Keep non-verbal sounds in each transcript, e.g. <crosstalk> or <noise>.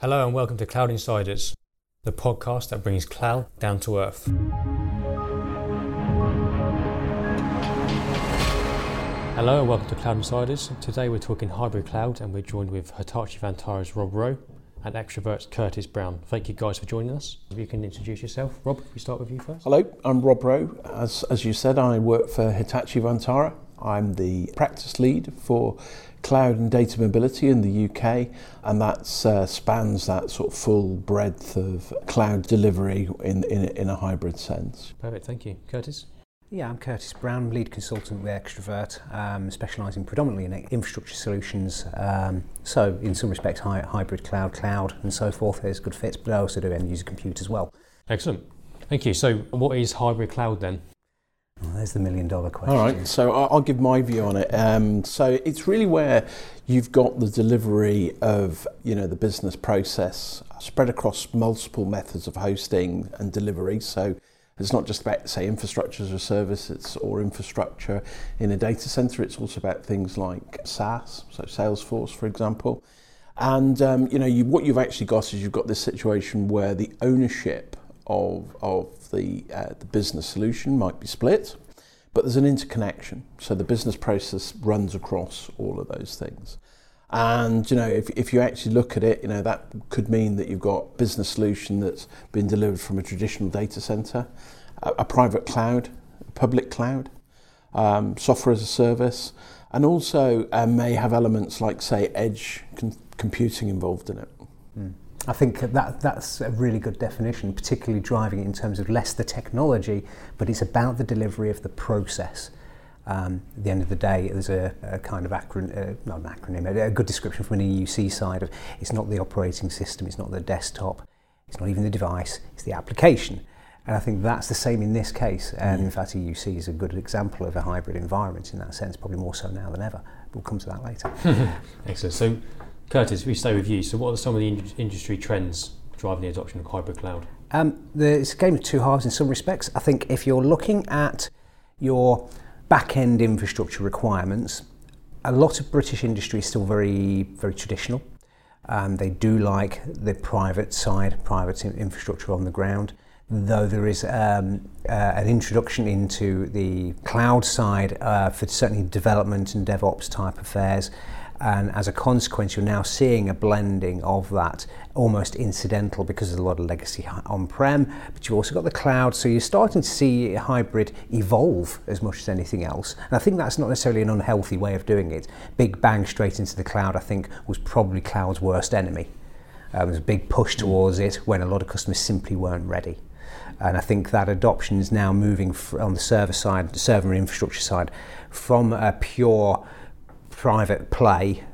Hello and welcome to Cloud Insiders, the podcast that brings cloud down to earth. Hello and welcome to Cloud Insiders. Today we're talking hybrid cloud and we're joined with Hitachi Vantara's Rob Rowe and Xtravirt's Curtis Brown. Thank you guys for joining us. If you can introduce yourself. Rob, we start with you first. Hello, I'm Rob Rowe. As, as you said, I work for Hitachi Vantara. I'm the practice lead for cloud and data mobility in the UK, and that uh, spans that sort of full breadth of cloud delivery in, in, in a hybrid sense. Perfect, thank you. Curtis? Yeah, I'm Curtis Brown, lead consultant with Xtravirt, um, specialising predominantly in infrastructure solutions. Um, so, in some respects, hi- hybrid cloud, cloud, and so forth is good fits, but I also do end user compute as well. Excellent. Thank you. So, what is hybrid cloud then? Well, there's the million dollar question. All right, so I'll give my view on it. Um, so it's really where you've got the delivery of you know the business process spread across multiple methods of hosting and delivery. So it's not just about say infrastructure as a service, it's or infrastructure in a data center. It's also about things like SaaS, so Salesforce, for example. And um, you know, you, what you've actually got is you've got this situation where the ownership of, of the, uh, the business solution might be split, but there's an interconnection. So the business process runs across all of those things. And you know, if, if you actually look at it, you know that could mean that you've got business solution that's been delivered from a traditional data center, a, a private cloud, a public cloud, um, software as a service, and also uh, may have elements like say edge com- computing involved in it. I think that that's a really good definition, particularly driving it in terms of less the technology, but it's about the delivery of the process. Um, at the end of the day, there's a, a kind of acronym, uh, not an acronym, a, a good description from an EUC side of it's not the operating system, it's not the desktop, it's not even the device, it's the application. And I think that's the same in this case. And in fact, EUC is a good example of a hybrid environment in that sense, probably more so now than ever. We'll come to that later. <laughs> Excellent. So, Curtis, we stay with you, so what are some of the in- industry trends driving the adoption of hybrid cloud? Um, it's a game of two halves in some respects. I think if you're looking at your back end infrastructure requirements, a lot of British industry is still very, very traditional. Um, they do like the private side, private infrastructure on the ground. Though there is um, uh, an introduction into the cloud side uh, for certainly development and DevOps type affairs, and as a consequence, you're now seeing a blending of that almost incidental because there's a lot of legacy on-prem, but you've also got the cloud. So you're starting to see hybrid evolve as much as anything else. And I think that's not necessarily an unhealthy way of doing it. Big bang straight into the cloud, I think, was probably cloud's worst enemy. Um, there's a big push towards it when a lot of customers simply weren't ready. And I think that adoption is now moving on the server side, the server infrastructure side, from a pure private play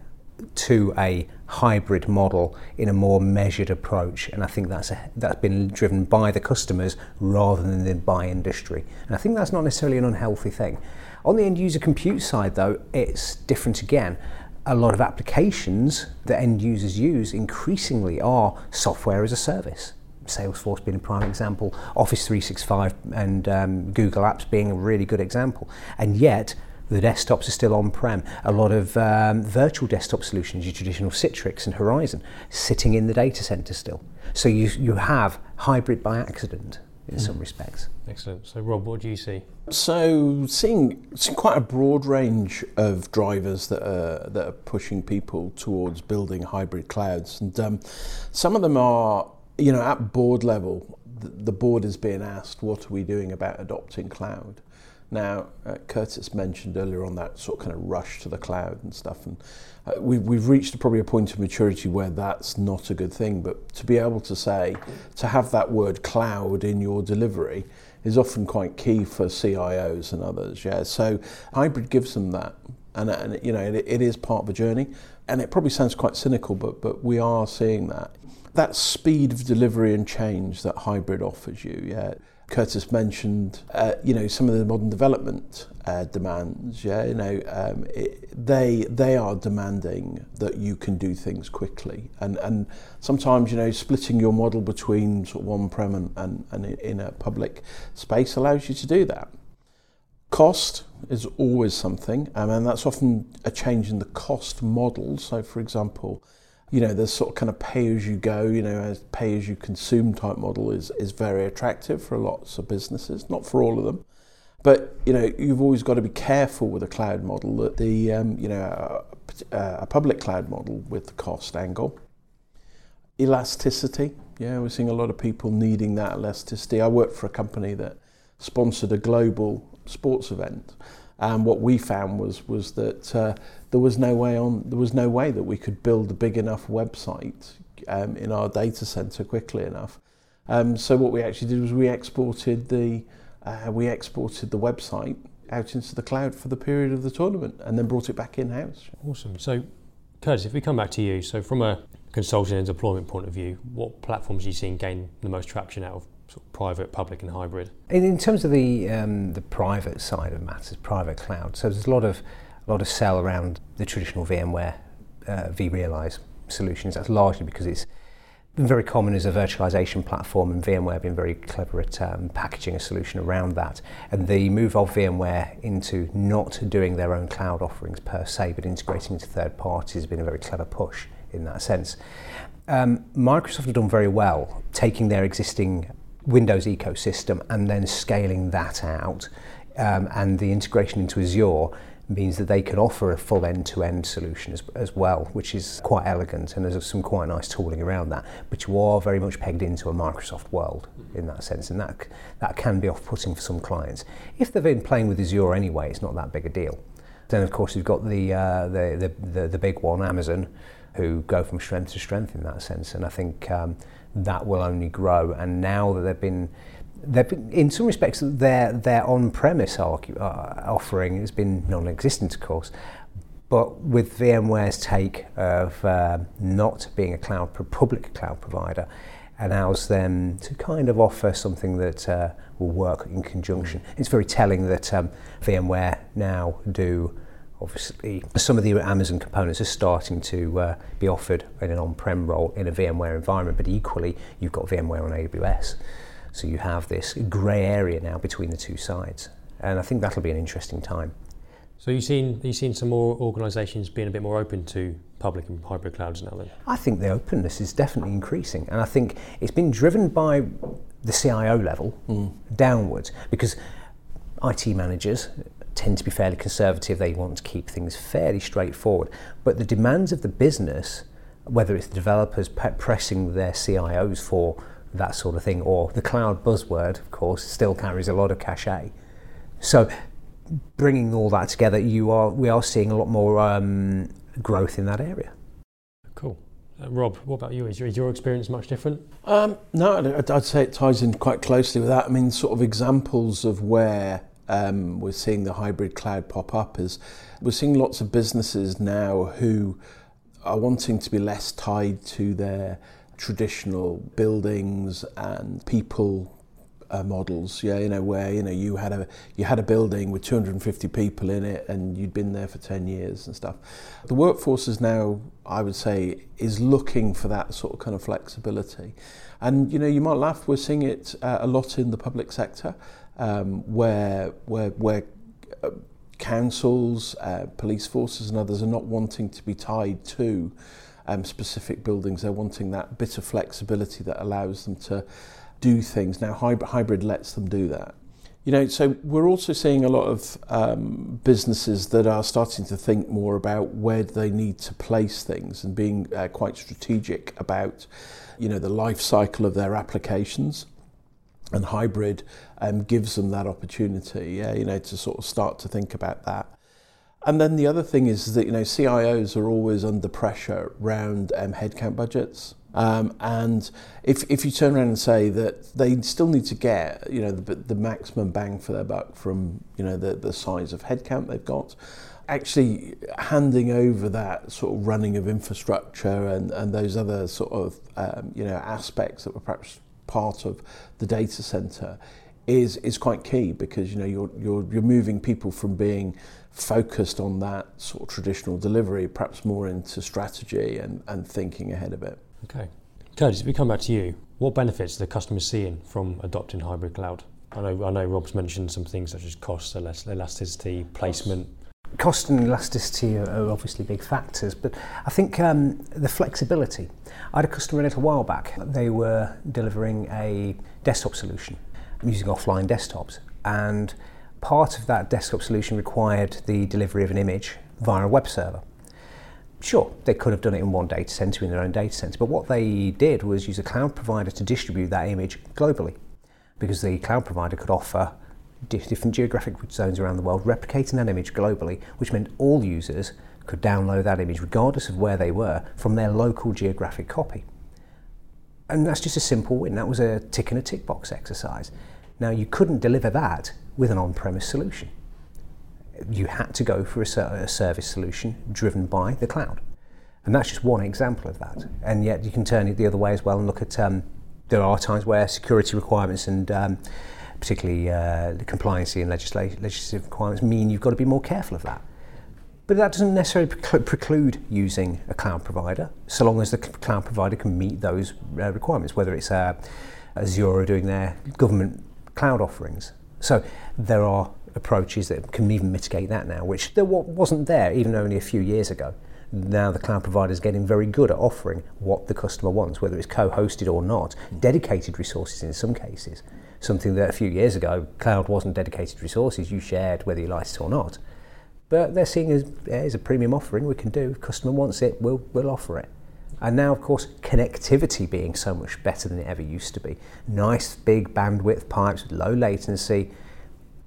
to a hybrid model in a more measured approach. And I think that's, a, that's been driven by the customers rather than by industry. And I think that's not necessarily an unhealthy thing. On the end user compute side, though, it's different again. A lot of applications that end users use increasingly are software as a service. Salesforce being a prime example, Office 365 and um, Google Apps being a really good example. And yet, the desktops are still on-prem. A lot of um, virtual desktop solutions, your traditional Citrix and Horizon, sitting in the data center still. So you, you have hybrid by accident in some respects. Excellent. So, Rob, what do you see? So, seeing, seeing quite a broad range of drivers that are, that are pushing people towards building hybrid clouds, and um, some of them are, you know, at board level. The, the board is being asked, "What are we doing about adopting cloud?" Now, uh, Curtis mentioned earlier on that sort of kind of rush to the cloud and stuff, and uh, we, we've reached probably a point of maturity where that's not a good thing. But to be able to say, to have that word cloud in your delivery is often quite key for CIOs and others. Yeah, so hybrid gives them that, and, and you know it, it is part of a journey, and it probably sounds quite cynical, but but we are seeing that that speed of delivery and change that hybrid offers you. Yeah. Curtis mentioned, uh, you know, some of the modern development uh, demands. Yeah, you know, um, it, they they are demanding that you can do things quickly, and and sometimes you know splitting your model between sort of one prem and, and, and in a public space allows you to do that. Cost is always something, um, and that's often a change in the cost model. So, for example. You know, the sort of kind of pay as you go, you know, as pay as you consume type model is, is very attractive for lots of businesses, not for all of them. But, you know, you've always got to be careful with a cloud model that the, um, you know, a, a public cloud model with the cost angle. Elasticity, yeah, we're seeing a lot of people needing that elasticity. I worked for a company that sponsored a global sports event. And what we found was was that uh, there was no way on there was no way that we could build a big enough website um, in our data center quickly enough. Um, so what we actually did was we exported the uh, we exported the website out into the cloud for the period of the tournament and then brought it back in house. Awesome. So, Curtis, if we come back to you, so from a consulting and deployment point of view, what platforms are you seeing gain the most traction out of sort of private, public, and hybrid? In, in terms of the um, the private side of matters, private cloud. So there's a lot of a lot of sell around the traditional VMware uh, vRealize solutions. That's largely because it's been very common as a virtualization platform, and VMware have been very clever at um, packaging a solution around that. And the move of VMware into not doing their own cloud offerings per se, but integrating into third parties has been a very clever push in that sense. Um, Microsoft have done very well taking their existing Windows ecosystem and then scaling that out. Um, and the integration into Azure means that they can offer a full end-to-end solution as, as well, which is quite elegant and there's some quite nice tooling around that. But you are very much pegged into a Microsoft world in that sense, and that that can be off-putting for some clients. If they've been playing with Azure anyway, it's not that big a deal. Then of course you've got the uh, the, the, the the big one, Amazon, who go from strength to strength in that sense, and I think um, that will only grow. And now that they've been they've been in some respects, their their on-premise uh, offering has been non-existent, of course. But with VMware's take of uh, not being a cloud public cloud provider, allows them to kind of offer something that uh, will work in conjunction. It's very telling that um, VMware now do. Obviously, some of the Amazon components are starting to uh, be offered in an on-prem role in a VMware environment, but equally, you've got VMware on AWS. So you have this grey area now between the two sides, and I think that'll be an interesting time. So you've seen you've seen some more organisations being a bit more open to public and hybrid clouds now. Then I think the openness is definitely increasing, and I think it's been driven by the CIO level mm. downwards because IT managers tend to be fairly conservative. They want to keep things fairly straightforward, but the demands of the business, whether it's the developers pressing their CIOs for that sort of thing, or the cloud buzzword, of course, still carries a lot of cachet. So, bringing all that together, you are we are seeing a lot more um, growth in that area. Cool. Uh, Rob, what about you? Is your, is your experience much different? Um, no, I'd, I'd say it ties in quite closely with that. I mean, sort of examples of where um, we're seeing the hybrid cloud pop up is we're seeing lots of businesses now who are wanting to be less tied to their traditional buildings and people uh, models. Yeah you know where you know you had a you had a building with 250 people in it and you'd been there for 10 years and stuff. The workforce is now i would say is looking for that sort of kind of flexibility. And you know you might laugh we're seeing it uh, a lot in the public sector um, where where where uh, councils uh, police forces and others are not wanting to be tied to um, specific buildings. They're wanting that bit of flexibility that allows them to do things. Now, hybrid, lets them do that. You know, so we're also seeing a lot of um, businesses that are starting to think more about where they need to place things and being uh, quite strategic about, you know, the life cycle of their applications. And hybrid um, gives them that opportunity, yeah, you know, to sort of start to think about that. And then the other thing is that you know CIOs are always under pressure around um, headcount budgets. Um, and if, if you turn around and say that they still need to get you know the, the maximum bang for their buck from you know the, the size of headcount they've got, actually handing over that sort of running of infrastructure and, and those other sort of um, you know aspects that were perhaps part of the data center is is quite key because you know you're you're you're moving people from being focused on that sort of traditional delivery, perhaps more into strategy and, and thinking ahead of it. Okay. Curtis, if we come back to you, what benefits are the customers seeing from adopting hybrid cloud? I know, I know Rob's mentioned some things such as cost, elasticity, placement. Cost and elasticity are, obviously big factors, but I think um, the flexibility. I had a customer a little while back. They were delivering a desktop solution using offline desktops, and part of that desktop solution required the delivery of an image via a web server. Sure, they could have done it in one data center in their own data center, but what they did was use a cloud provider to distribute that image globally because the cloud provider could offer different geographic zones around the world, replicating that image globally, which meant all users could download that image regardless of where they were from their local geographic copy. And that's just a simple win. That was a tick and a tick box exercise. Now, you couldn't deliver that with an on premise solution. You had to go for a, a service solution driven by the cloud. And that's just one example of that. And yet, you can turn it the other way as well and look at um, there are times where security requirements and um, particularly uh, the compliancy and legislative, legislative requirements mean you've got to be more careful of that. But that doesn't necessarily preclude using a cloud provider, so long as the cloud provider can meet those uh, requirements, whether it's uh, Azure doing their government cloud offerings. So there are approaches that can even mitigate that now, which there wasn't there even only a few years ago. Now the cloud provider is getting very good at offering what the customer wants, whether it's co-hosted or not, dedicated resources in some cases something that a few years ago cloud wasn't dedicated resources you shared whether you liked it or not. But they're seeing as, as a premium offering we can do. If customer wants it we'll, we'll offer it. And now of course connectivity being so much better than it ever used to be. Nice big bandwidth pipes with low latency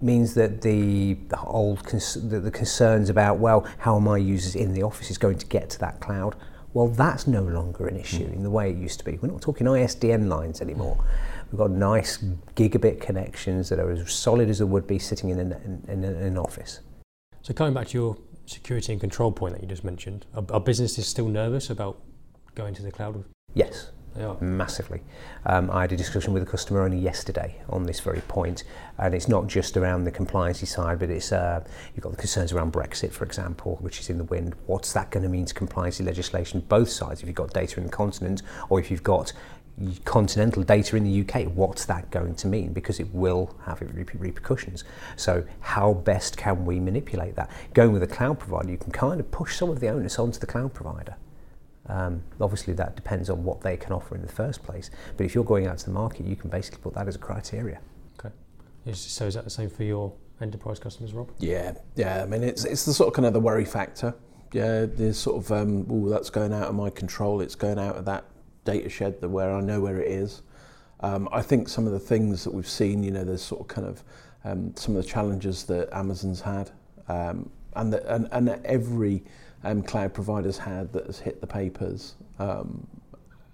means that the, the old cons- the, the concerns about well how are my users in the office is going to get to that cloud? Well that's no longer an issue mm. in the way it used to be. We're not talking ISDN lines anymore We've got nice gigabit connections that are as solid as it would be sitting in an, in, in an office. So coming back to your security and control point that you just mentioned, are, are businesses still nervous about going to the cloud? Yes, massively. Um, I had a discussion with a customer only yesterday on this very point, and it's not just around the compliance side, but it's uh, you've got the concerns around Brexit, for example, which is in the wind. What's that going to mean to compliance legislation? Both sides, if you've got data in the continent, or if you've got continental data in the UK, what's that going to mean? Because it will have repercussions. So, how best can we manipulate that? Going with a cloud provider, you can kind of push some of the onus onto the cloud provider. Um, obviously, that depends on what they can offer in the first place. But if you're going out to the market, you can basically put that as a criteria. Okay. So, is that the same for your enterprise customers, Rob? Yeah, yeah. I mean, it's it's the sort of kind of the worry factor. Yeah, there's sort of um, oh, that's going out of my control. It's going out of that data shed where I know where it is. Um, I think some of the things that we've seen, you know, there's sort of kind of um, some of the challenges that Amazon's had, um, and, that, and and that every um, cloud provider's had that has hit the papers. Um,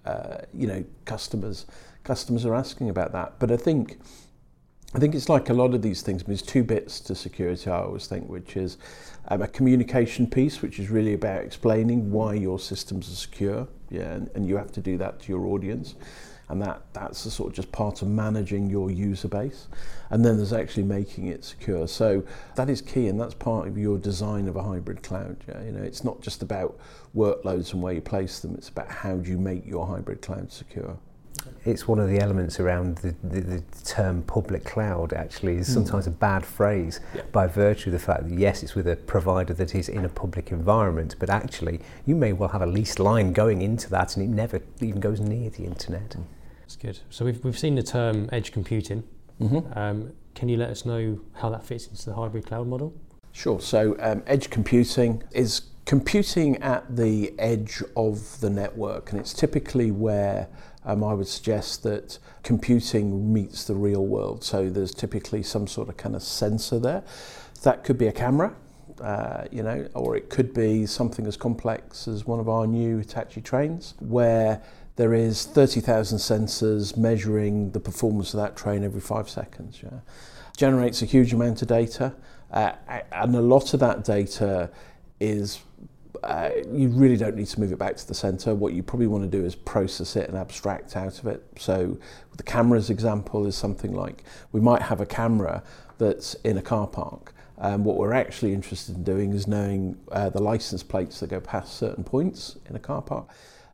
uh, you know, customers customers are asking about that, but I think. I think it's like a lot of these things. There's two bits to security, I always think, which is um, a communication piece, which is really about explaining why your systems are secure, yeah, and, and you have to do that to your audience. And that that's a sort of just part of managing your user base. And then there's actually making it secure. So that is key and that's part of your design of a hybrid cloud yeah? you know it's not just about workloads and where you place them. It's about how do you make your hybrid cloud secure it's one of the elements around the, the, the term public cloud actually is hmm. sometimes mm. a bad phrase yeah. by virtue of the fact that yes it's with a provider that is in a public environment but actually you may well have a leased line going into that and it never even goes near the internet that's good so we've, we've seen the term edge computing mm-hmm. um, can you let us know how that fits into the hybrid cloud model sure so um, edge computing is computing at the edge of the network and it's typically where um, I would suggest that computing meets the real world. So there's typically some sort of kind of sensor there. That could be a camera, uh, you know, or it could be something as complex as one of our new Hitachi trains, where there is 30,000 sensors measuring the performance of that train every five seconds. Yeah? Generates a huge amount of data, uh, and a lot of that data is uh, you really don't need to move it back to the center. What you probably want to do is process it and abstract out of it. So the camera's example is something like we might have a camera that's in a car park. Um, what we're actually interested in doing is knowing uh, the license plates that go past certain points in a car park.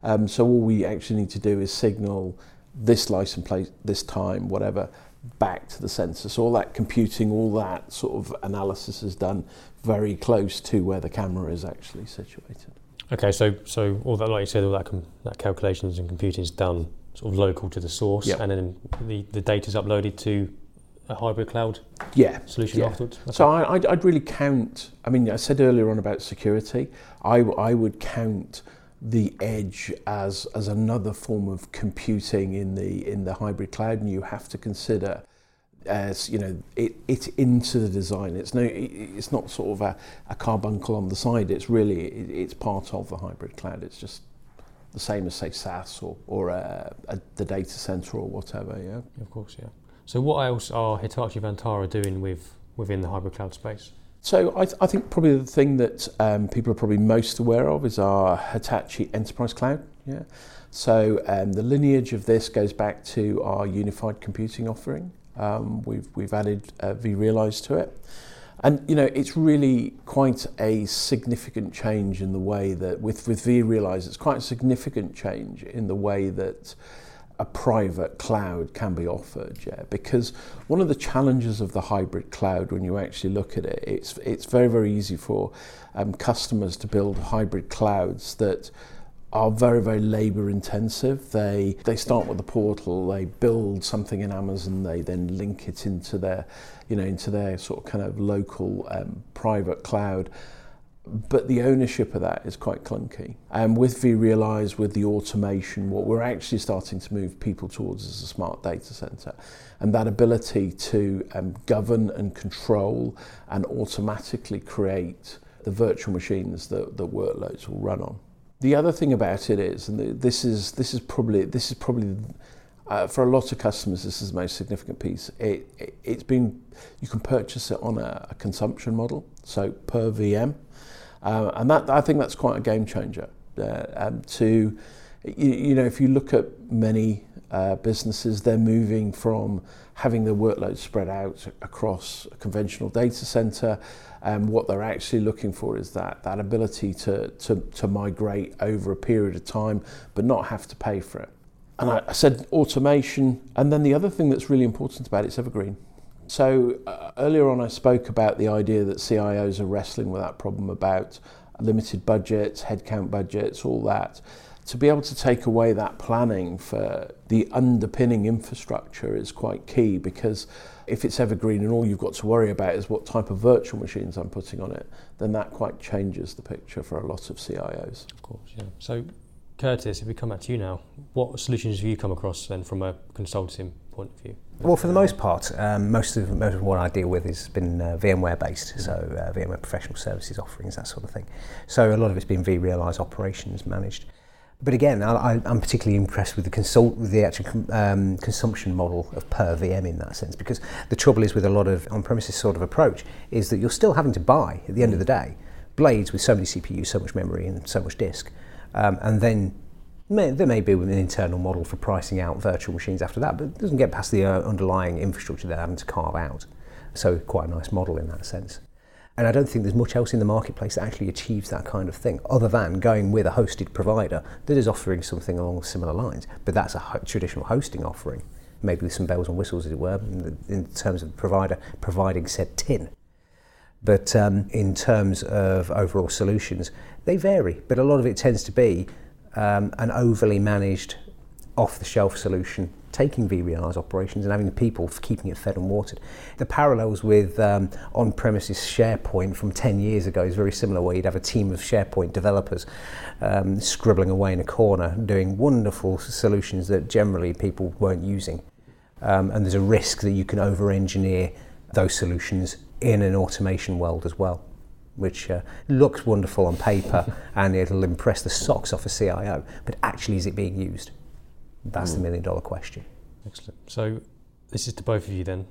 Um, so all we actually need to do is signal this license plate, this time, whatever, back to the sensor. So all that computing, all that sort of analysis is done very close to where the camera is actually situated. Okay, so so all that, like you said, all that com- that calculations and computing is done sort of local to the source, Yep. and then the the data is uploaded to a hybrid cloud Yeah. solution Yeah. afterwards. Okay. So I, I'd, I'd really count. I mean, I said earlier on about security. I, I would count the edge as as another form of computing in the in the hybrid cloud, and you have to consider uh, as you know it it into the design. It's no, it's not sort of a, a carbuncle on the side. It's really it, it's part of the hybrid cloud. It's just the same as say SaaS or or a, a, the data center or whatever. Yeah. of course, yeah. So what else are Hitachi Vantara doing with within the hybrid cloud space? So I, th- I think probably the thing that um, people are probably most aware of is our Hitachi Enterprise Cloud. Yeah. So um, the lineage of this goes back to our unified computing offering. Um, we've we've added uh, vRealize to it, and you know it's really quite a significant change in the way that with with vRealize it's quite a significant change in the way that a private cloud can be offered yeah because one of the challenges of the hybrid cloud when you actually look at it it's it's very very easy for um, customers to build hybrid clouds that are very very labor intensive. They they start with the portal they build something in Amazon they then link it into their you know into their sort of kind of local um, private cloud but the ownership of that is quite clunky. And with vRealize, with the automation, what we're actually starting to move people towards is a smart data center. And that ability to um, govern and control and automatically create the virtual machines that the workloads will run on. The other thing about it is, and this is, this is probably, this is probably uh, for a lot of customers, this is the most significant piece. It, it, it's been, you can purchase it on a, a consumption model, so per VM. Uh, and that I think that's quite a game changer. Uh, um, to you, you know, if you look at many uh, businesses, they're moving from having their workload spread out across a conventional data center. And what they're actually looking for is that that ability to, to, to migrate over a period of time, but not have to pay for it. And I, I said automation, and then the other thing that's really important about it is evergreen. So uh, earlier on, I spoke about the idea that CIOs are wrestling with that problem about limited budgets, headcount budgets, all that. To be able to take away that planning for the underpinning infrastructure is quite key because if it's evergreen and all you've got to worry about is what type of virtual machines I'm putting on it, then that quite changes the picture for a lot of CIOs. Of course, yeah. So, Curtis, if we come back to you now, what solutions have you come across then from a consulting point of view? Well, for the most part, um, most of most of what I deal with has been uh, VMware based, so uh, VMware professional services offerings, that sort of thing. So a lot of it's been vRealize operations managed. But again, I, I'm particularly impressed with the consult with the actual um, consumption model of per VM in that sense, because the trouble is with a lot of on-premises sort of approach is that you're still having to buy at the end of the day blades with so many CPUs, so much memory, and so much disk, um, and then May, there may be an internal model for pricing out virtual machines after that, but it doesn't get past the uh, underlying infrastructure they're having to carve out. So quite a nice model in that sense. And I don't think there's much else in the marketplace that actually achieves that kind of thing, other than going with a hosted provider that is offering something along similar lines. But that's a ho- traditional hosting offering, maybe with some bells and whistles, as it were, in, the, in terms of the provider providing said tin. But um, in terms of overall solutions, they vary. But a lot of it tends to be um, an overly managed, off-the-shelf solution, taking vRealize operations and having the people for keeping it fed and watered. The parallels with um, on-premises SharePoint from 10 years ago is very similar, where you'd have a team of SharePoint developers um, scribbling away in a corner, doing wonderful solutions that generally people weren't using. Um, and there's a risk that you can over-engineer those solutions in an automation world as well, which uh, looks wonderful on paper <laughs> and it'll impress the socks off a CIO. But actually, is it being used? That's the million dollar question. Excellent. So, this is to both of you then.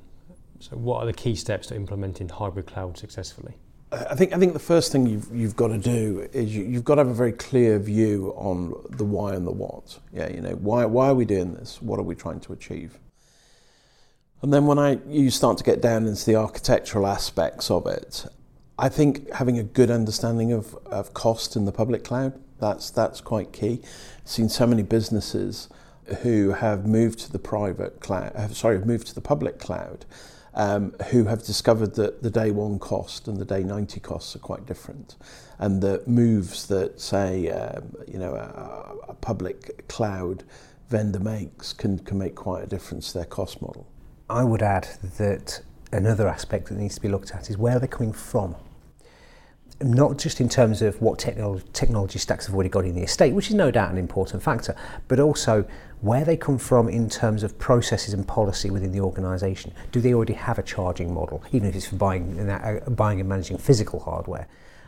So, what are the key steps to implementing hybrid cloud successfully? I think I think the first thing you've you've got to do is you, you've got to have a very clear view on the why and the what. Yeah, you know why why are we doing this? What are we trying to achieve? And then when I you start to get down into the architectural aspects of it, I think having a good understanding of, of cost in the public cloud that's that's quite key. I've seen so many businesses who have moved to the private cloud, sorry, have moved to the public cloud, um, who have discovered that the day one cost and the day 90 costs are quite different. And the moves that, say, um, you know, a, a public cloud vendor makes can, can make quite a difference to their cost model. I would add that another aspect that needs to be looked at is where they're coming from. Not just in terms of what technology, technology stacks have already got in the estate, which is no doubt an important factor, but also where they come from in terms of processes and policy within the organisation. Do they already have a charging model, even if it's for buying, uh, buying and managing physical hardware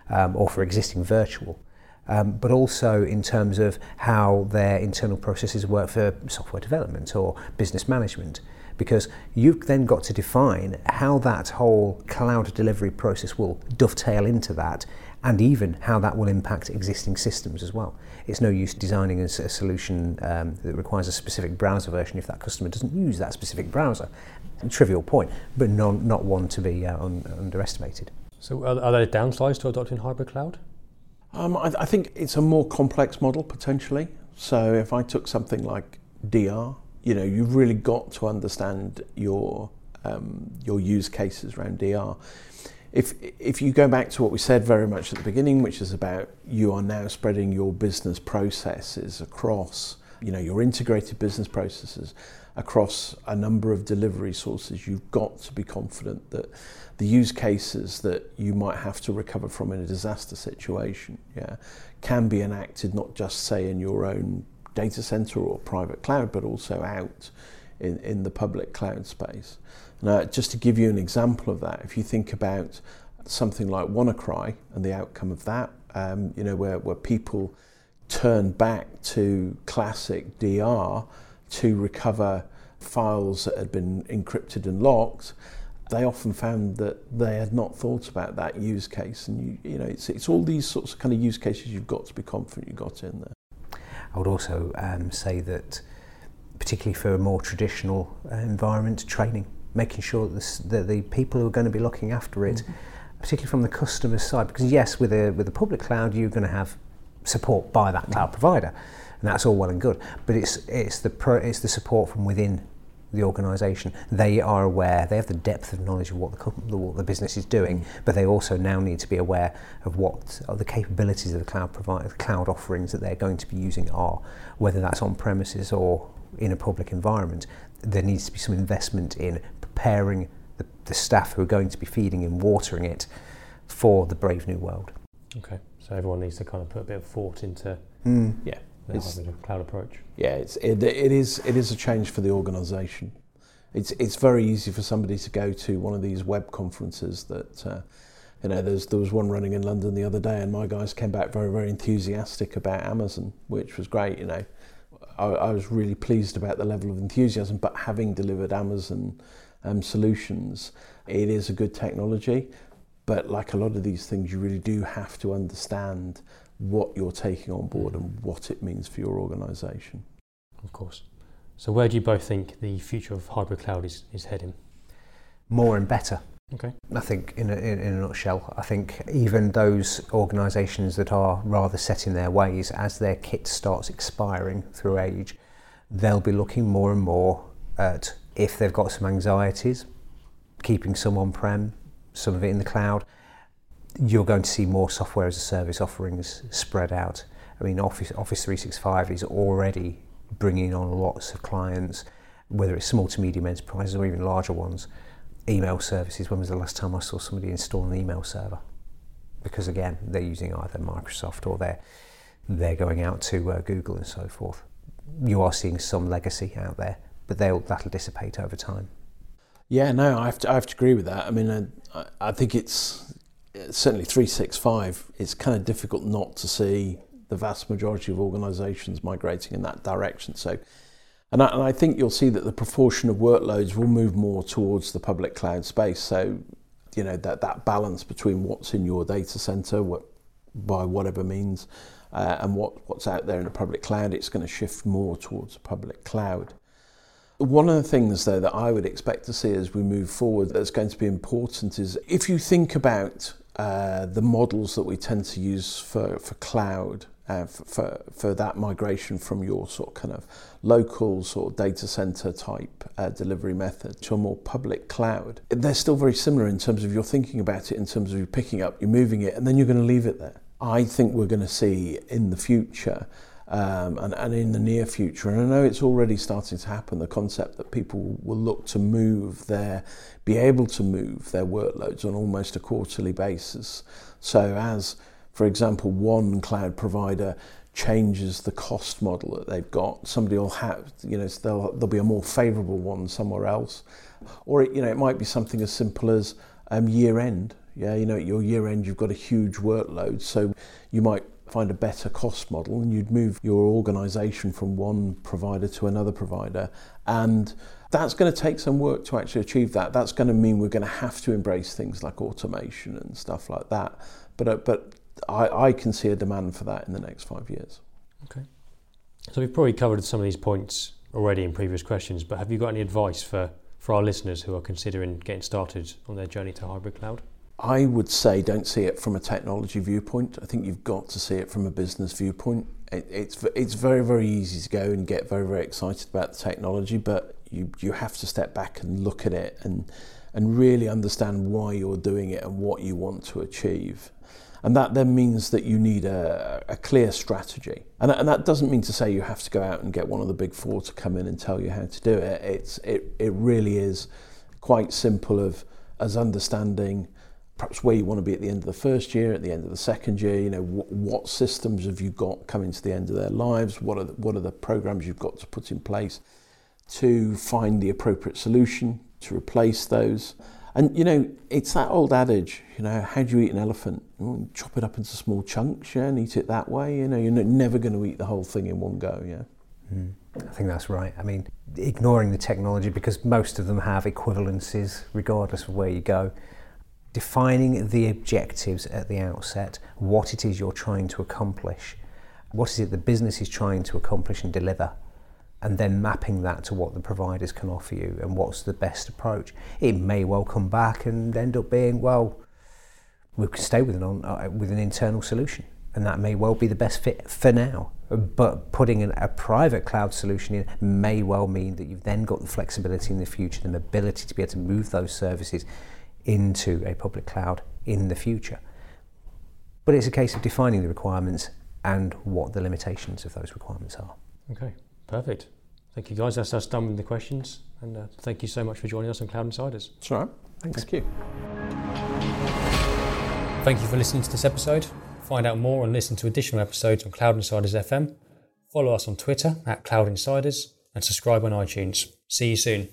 um, or for existing virtual? Um, but also in terms of how their internal processes work for software development or business management because you've then got to define how that whole cloud delivery process will dovetail into that and even how that will impact existing systems as well. It's no use designing a, a solution um, that requires a specific browser version if that customer doesn't use that specific browser. A trivial point, but non, not one to be uh, un, underestimated. So, are, are there downsides to adopting hybrid cloud? Um, I, I think it's a more complex model potentially. So, if I took something like DR, you know, you've really got to understand your um, your use cases around DR. If if you go back to what we said very much at the beginning, which is about you are now spreading your business processes across, you know, your integrated business processes across a number of delivery sources, you've got to be confident that the use cases that you might have to recover from in a disaster situation, yeah, can be enacted not just say in your own data center or private cloud, but also out in, in the public cloud space. Now, just to give you an example of that, if you think about something like WannaCry and the outcome of that, um, you know, where, where people turn back to classic DR to recover files that had been encrypted and locked, they often found that they had not thought about that use case. And you, you know, it's, it's all these sorts of kind of use cases you've got to be confident you've got in there. I would also um, say that, particularly for a more traditional uh, environment, training, making sure that the, that the people who are going to be looking after it, mm-hmm. particularly from the customer side, because yes, with a with a public cloud, you're going to have support by that cloud provider, and that's all well and good. But it's it's the pro, it's the support from within the organisation. They are aware, they have the depth of knowledge of what the, what the business is doing, but they also now need to be aware of what are the capabilities of the cloud provider, the cloud offerings that they're going to be using are, whether that's on premises or in a public environment. There needs to be some investment in preparing the, the staff who are going to be feeding and watering it for the brave new world. Okay, so everyone needs to kind of put a bit of thought into, mm. yeah, the cloud approach. Yeah, it's, it, it is it is a change for the organisation. It's it's very easy for somebody to go to one of these web conferences that. Uh, you know, there's, there was one running in London the other day, and my guys came back very, very enthusiastic about Amazon, which was great. You know, I, I was really pleased about the level of enthusiasm. But having delivered Amazon um, solutions, it is a good technology. But like a lot of these things, you really do have to understand what you're taking on board mm. and what it means for your organisation. Of course. So, where do you both think the future of hybrid cloud is, is heading? More and better. Okay. I think, in a, in a nutshell, I think even those organisations that are rather set in their ways, as their kit starts expiring through age, they'll be looking more and more at if they've got some anxieties, keeping some on prem, some of it in the cloud, you're going to see more software as a service offerings spread out. I mean, Office, Office 365 is already bringing on lots of clients, whether it's small to medium enterprises or even larger ones. Email services, when was the last time I saw somebody install an email server? Because again, they're using either Microsoft or they're, they're going out to uh, Google and so forth. You are seeing some legacy out there, but that'll dissipate over time. Yeah, no, I have to, I have to agree with that. I mean, I, I think it's certainly 365, it's kind of difficult not to see the vast majority of organisations migrating in that direction. So, and I, and I, think you'll see that the proportion of workloads will move more towards the public cloud space. So, you know that that balance between what's in your data center, what by whatever means, uh, and what what's out there in the public cloud, it's going to shift more towards the public cloud. One of the things, though, that I would expect to see as we move forward that's going to be important is if you think about uh, the models that we tend to use for, for cloud, uh, for, for, that migration from your sort of kind of local sort of data center type uh, delivery method to a more public cloud, they're still very similar in terms of you're thinking about it, in terms of you picking up, you're moving it, and then you're going to leave it there. I think we're going to see in the future um, and, and in the near future, and I know it's already starting to happen, the concept that people will look to move their, be able to move their workloads on almost a quarterly basis. So as for example, one cloud provider changes the cost model that they've got, somebody will have, you know, there'll, there'll be a more favourable one somewhere else. Or, it, you know, it might be something as simple as um, year end. Yeah, you know, at your year end, you've got a huge workload, so you might find a better cost model and you'd move your organisation from one provider to another provider. And that's going to take some work to actually achieve that. That's going to mean we're going to have to embrace things like automation and stuff like that. But, uh, but I, I can see a demand for that in the next five years. Okay. So we've probably covered some of these points already in previous questions, but have you got any advice for, for our listeners who are considering getting started on their journey to hybrid cloud? I would say don't see it from a technology viewpoint. I think you've got to see it from a business viewpoint. It, it's it's very very easy to go and get very very excited about the technology, but you you have to step back and look at it and and really understand why you're doing it and what you want to achieve. And that then means that you need a, a clear strategy. And, and, that doesn't mean to say you have to go out and get one of the big four to come in and tell you how to do it. It's, it, it really is quite simple of as understanding perhaps where you want to be at the end of the first year, at the end of the second year, you know, what, what systems have you got coming to the end of their lives? What are the, what are the programs you've got to put in place to find the appropriate solution to replace those? And you know, it's that old adage, you know, how do you eat an elephant? Chop it up into small chunks, yeah, and eat it that way. You know, you're never going to eat the whole thing in one go, yeah. Mm, I think that's right. I mean, ignoring the technology because most of them have equivalences regardless of where you go. Defining the objectives at the outset, what it is you're trying to accomplish, what is it the business is trying to accomplish and deliver, and then mapping that to what the providers can offer you and what's the best approach. It may well come back and end up being, well, we can stay with an, on, uh, with an internal solution, and that may well be the best fit for now. But putting an, a private cloud solution in may well mean that you've then got the flexibility in the future, the ability to be able to move those services into a public cloud in the future. But it's a case of defining the requirements and what the limitations of those requirements are. Okay. Perfect. Thank you, guys. That's us done with the questions. And uh, thank you so much for joining us on Cloud Insiders. That's all right. Thanks. Thank you. Thank you for listening to this episode. Find out more and listen to additional episodes on Cloud Insiders FM. Follow us on Twitter at Cloud Insiders and subscribe on iTunes. See you soon.